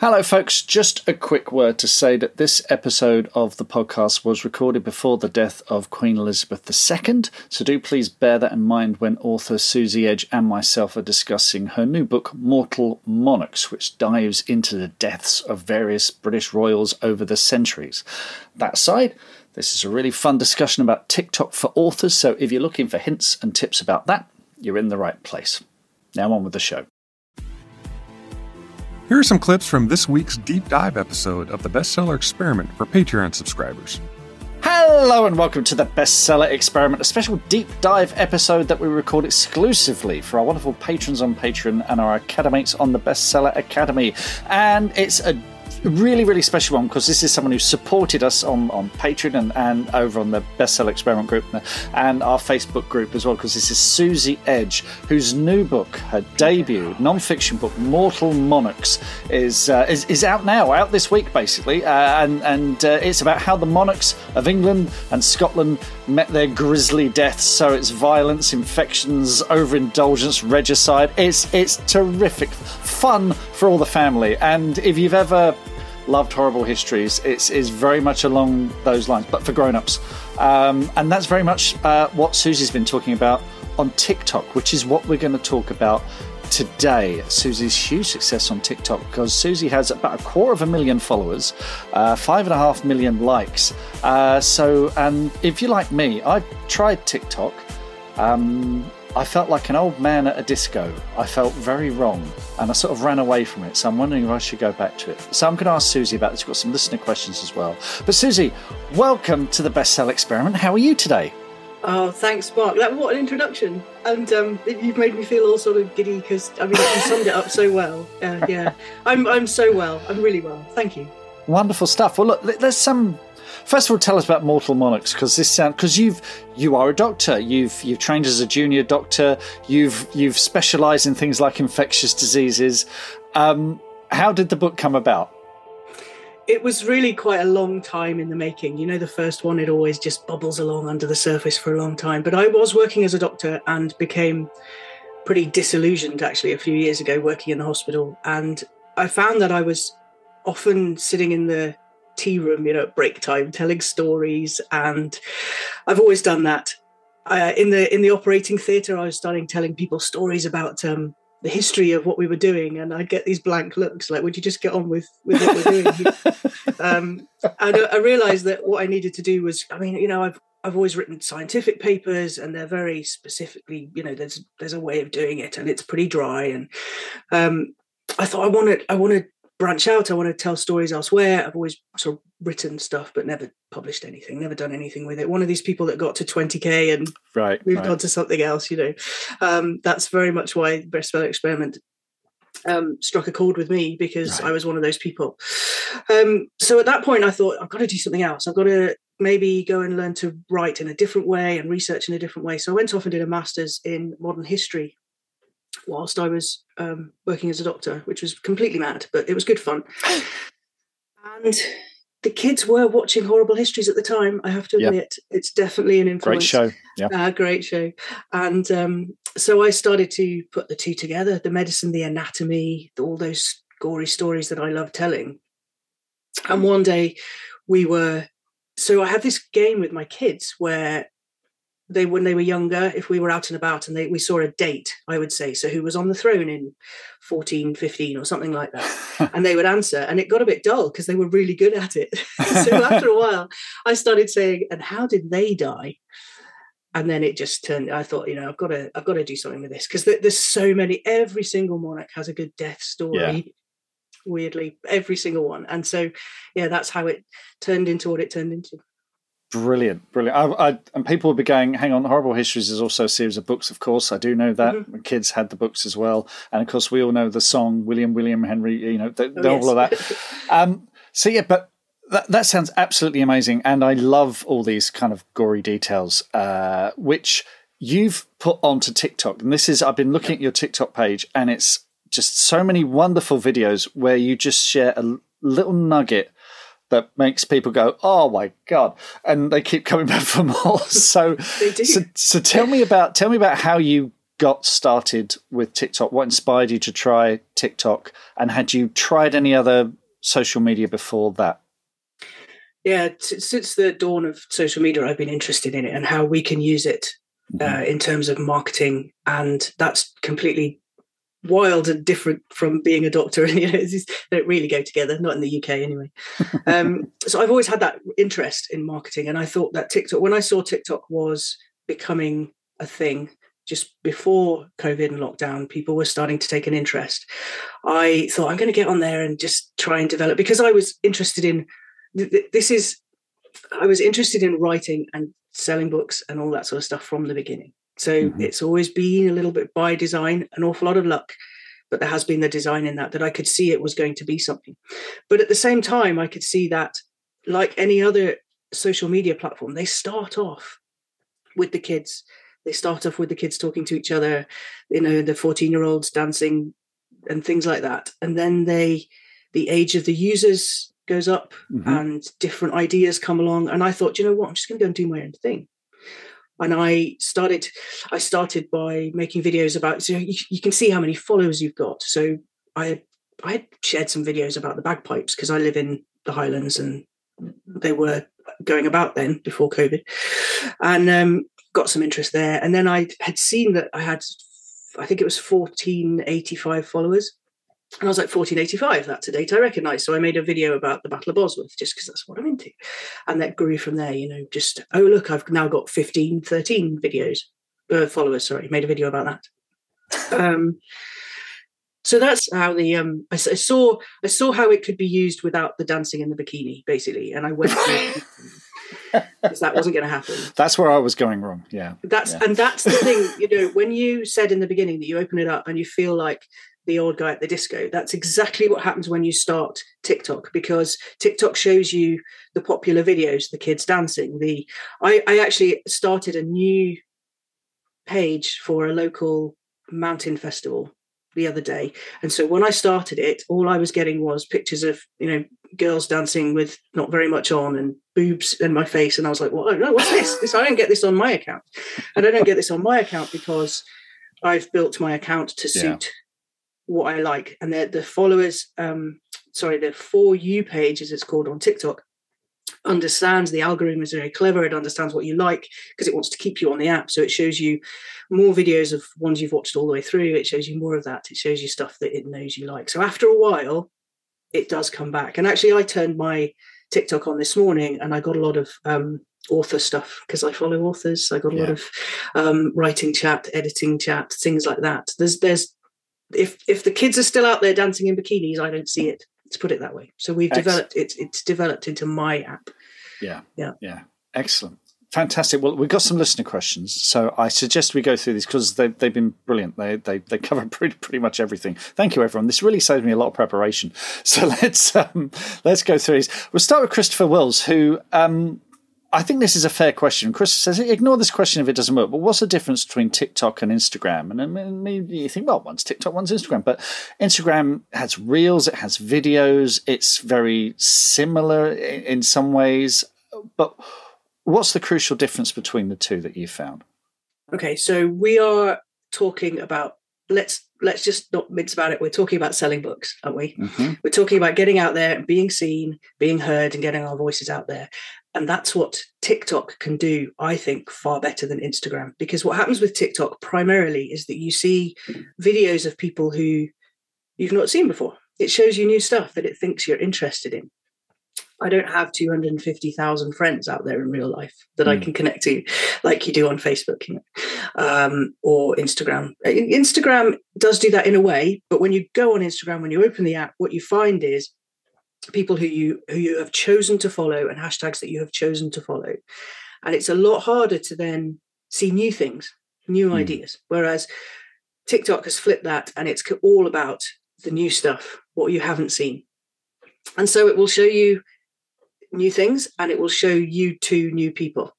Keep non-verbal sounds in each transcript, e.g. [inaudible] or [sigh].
Hello, folks. Just a quick word to say that this episode of the podcast was recorded before the death of Queen Elizabeth II, so do please bear that in mind when author Suzie Edge and myself are discussing her new book, Mortal Monarchs, which dives into the deaths of various British royals over the centuries. That aside, this is a really fun discussion about TikTok for authors, so if you're looking for hints and tips about that, you're in the right place. Now on with the show. Here are some clips from this week's deep dive episode of the Bestseller Experiment for Patreon subscribers. Hello and welcome to the Bestseller Experiment, a special deep dive episode that we record exclusively for our wonderful patrons on Patreon and our academates on the Bestseller Academy. And it's a really, really special one because this is someone who supported us on, on Patreon and, and over on the Bestseller Experiment group and our Facebook group as well. Because this is Suzie Edge, whose new book, her debut non-fiction book, Mortal Monarchs, is uh, is, is out now, out this week basically, uh, and and uh, it's about how the monarchs of England and Scotland met their grisly deaths. So it's violence, infections, overindulgence, regicide. It's it's terrific, fun for all the family, and if you've ever loved horrible histories. It's is very much along those lines, but for grown-ups, um, and that's very much uh, what Suzie's been talking about on TikTok, which is what we're going to talk about today. Suzie's huge success on TikTok because Suzie has about a quarter of a million followers, uh, five and a half million likes. Uh, so, and if you're like me, I've tried TikTok. Um, I felt like an old man at a disco. I felt very wrong and I sort of ran away from it. So I'm wondering if I should go back to it. So I'm going to ask Suzie about this. We've got some listener questions as well. But Suzie, welcome to the Bestseller Experiment. How are you today? Oh, thanks, Mark. That what an introduction, and um, you've made me feel all sort of giddy because I mean you summed it up so well. Uh, yeah, I'm I'm so well. I'm really well. Thank you. Wonderful stuff. Well, look, there's some First of all, tell us about Mortal Monarchs because this sound because you've you are a doctor. You've you've trained as a junior doctor. You've you've specialised in things like infectious diseases. Um, how did the book come about? It was really quite a long time in the making. You know, the first one it always just bubbles along under the surface for a long time. But I was working as a doctor and became pretty disillusioned actually a few years ago working in the hospital, and I found that I was often sitting in the tea room, you know, at break time, telling stories, and I've always done that. Uh, in the in the operating theatre, I was starting telling people stories about um, the history of what we were doing, and I'd get these blank looks like, "Would you just get on with with what we're doing?" [laughs] um, and I, I realised that what I needed to do was, I mean, you know, I've I've always written scientific papers, and they're very specifically, you know, there's there's a way of doing it, and it's pretty dry. And um, I thought I want wanted I wanted branch out. I want to tell stories elsewhere. I've always sort of written stuff, but never published anything, never done anything with it. One of these people that got to 20k and right, moved right. on to something else, you know. Um, that's very much why Bestseller Experiment um, struck a chord with me because right. I was one of those people. Um, so at that point, I thought I've got to do something else. I've got to maybe go and learn to write in a different way and research in a different way. So I went off and did a master's in modern history whilst I was um, working as a doctor, which was completely mad, but it was good fun. and the kids were watching Horrible Histories at the time. I have to admit, yep. it's definitely an influence. Great show, yeah, uh, great show. And um, so I started to put the two together: the medicine, the anatomy, all those gory stories that I love telling. And one day, we were. So I had this game with my kids where they when they were younger if we were out and about and they, we saw a date i would say. So who was on the throne in 14 15 or something like that. [laughs] And they would answer and it got a bit dull because they were really good at it. [laughs] So after a while i started saying and how did they die? And then it just turned i thought you know i've got to i've got to do something with this because there's so many every single monarch has a good death story yeah. weirdly every single one. And so yeah that's how it turned into what it turned into Brilliant, brilliant. I, I, and people will be going, hang on, Horrible Histories is also a series of books, of course. I do know that. Mm-hmm. Kids had the books as well. And of course, we all know the song, William, William, Henry, you know, the, oh, all of that. [laughs] um, so, yeah, but that, that sounds absolutely amazing. And I love all these kind of gory details, uh, which you've put onto TikTok. And this is, I've been looking at your TikTok page, and it's just so many wonderful videos where you just share a little nugget that makes people go, "Oh my god!" and they keep coming [laughs] back for more. so, so, so tell me about tell me about how you got started with TikTok? What inspired you to try TikTok? And had you tried any other social media before that? Yeah, t- since the dawn of social media, I've been interested in it and how we can use it uh, mm-hmm. in terms of marketing. And that's completely wild and different from being a doctor. And [laughs] you know, just, they don't really go together, not in the UK anyway. [laughs] um, so I've always had that interest in marketing, and I thought that TikTok, when I saw TikTok was becoming a thing just before COVID and lockdown, people were starting to take an interest. I thought I'm going to get on there and just try and develop because I was interested in this is I was interested in writing and selling books and all that sort of stuff from the beginning. So mm-hmm. it's always been a little bit by design, an awful lot of luck, but there has been the design in that that I could see it was going to be something. But at the same time, I could see that, like any other social media platform, they start off with the kids. They start off with the kids talking to each other, you know, the 14 year olds dancing and things like that. And then they, the age of the users goes up mm-hmm. and different ideas come along. And I thought, you know what, I'm just going to go and do my own thing and I started I started by making videos about so you, you can see how many followers you've got. So I I shared some videos about the bagpipes because I live in the Highlands and they were going about then before COVID, and um, got some interest there. And then I had seen that I had I think it was 1485 followers and I was like, 1485, that's a date I recognize. So I made a video about the Battle of Bosworth just because that's what I'm into. And that grew from there, you know, just, oh, look, I've now got 15, 13 videos, uh, followers, sorry, made a video about that. Um, so that's how the um I, I, saw I saw how it could be used without the dancing in the bikini basically and I went because [laughs] that wasn't going to happen. That's where I was going wrong. Yeah. That's yeah. and that's the thing, you know, when you said in the beginning that you open it up and you feel like the old guy at the disco. That's exactly what happens when you start TikTok because TikTok shows you the popular videos, the kids dancing. The I, I actually started a new page for a local mountain festival the other day. And so when I started it, all I was getting was pictures of, you know, girls dancing with not very much on and boobs in my face. And I was like, well, no, what's this? this? I don't get this on my account. And I don't get this on my account because I've built my account to suit what I like. And the the followers, um, sorry, the for you page, as it's called on TikTok, understands the algorithm is very clever. It understands what you like because it wants to keep you on the app. So it shows you more videos of ones you've watched all the way through. It shows you more of that. It shows you stuff that it knows you like. So after a while, it does come back. And actually, I turned my TikTok on this morning and I got a lot of um, author stuff because I follow authors. I got a yeah. lot of um, writing chat, editing chat, things like that. There's there's if if the kids are still out there dancing in bikinis, I don't see it. Let's put it that way. So we've Excellent. developed it. It's developed into my app. Yeah, yeah, yeah. Excellent. Fantastic. Well, we've got some listener questions, so I suggest we go through these because they've, they've been brilliant. They, they they cover [laughs] pretty pretty much everything. Thank you, everyone. This really saved me a lot of preparation. [laughs] So let's um, let's go through these. We'll start with Christopher Wills, who um, I think this is a fair question. Chris says, ignore this question if it doesn't work, but what's the difference between TikTok and Instagram? And maybe you think, well, one's TikTok, one's Instagram. But Instagram has reels, it has videos, it's very similar in some ways. But what's the crucial difference between the two that you found? Okay, so we are talking about let's let's just not mince about it. We're talking about selling books, aren't we? Mm-hmm. We're talking about getting out there and being seen, being heard, and getting our voices out there. And that's what TikTok can do, I think, far better than Instagram. Because what happens with TikTok primarily is that you see videos of people who you've not seen before. It shows you new stuff that it thinks you're interested in. I don't have 250,000 friends out there in real life that mm. I hmm. can connect to like you do on Facebook you know, um, or Instagram. Instagram does do that in a way, but when you go on Instagram, when you open the app, what you find is people who you who you have chosen to follow and hashtags that you have chosen to follow. And it's a lot harder to then see new things, new mm. ideas. Whereas TikTok has flipped that and it's all about the new stuff, what you haven't seen. And so it will show you new things and it will show you to new people.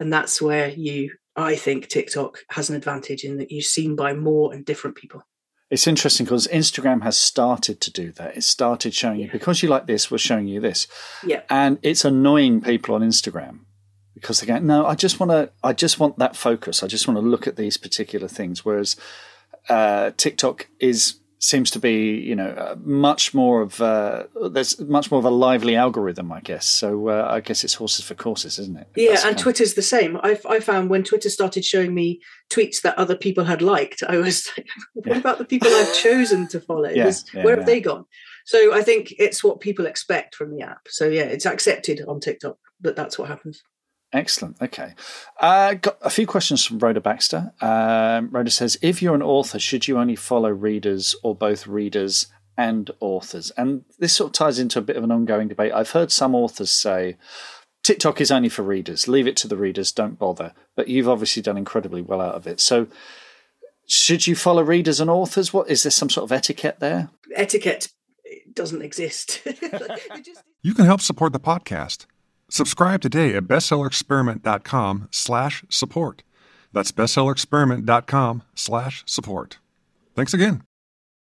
And that's where you, I think, TikTok has an advantage in that you're seen by more and different people. It's interesting because Instagram has started to do that. It started showing you because you like this, we're showing you this. Yeah. And it's annoying people on Instagram because they go, no, I just want to, I just want that focus. I just want to look at these particular things. Whereas uh, TikTok is seems to be, you know, uh, much more of uh, there's much more of a lively algorithm, I guess. So uh, I guess it's horses for courses, isn't it? Yeah, That's and Twitter's the same. I, I found when Twitter started showing me tweets that other people had liked, I was [laughs] like, what yeah. about the people I've chosen to follow? [laughs] Yeah, yeah, where have they gone? So I think it's what people expect from the app. So yeah, it's accepted on TikTok that that's what happens. Excellent. Okay. Uh, got a few questions from Rhoda Baxter. Um, Rhoda says, if you're an author, should you only follow readers or both readers and authors? And this sort of ties into a bit of an ongoing debate. I've heard some authors say, TikTok is only for readers. Leave it to the readers. Don't bother. But you've obviously done incredibly well out of it. So, should you follow readers and authors? What is there some sort of etiquette there? Etiquette doesn't exist. [laughs] you can help support the podcast Subscribe today at bestsellerexperiment.com slash support. That's bestsellerexperiment.com slash support. Thanks again.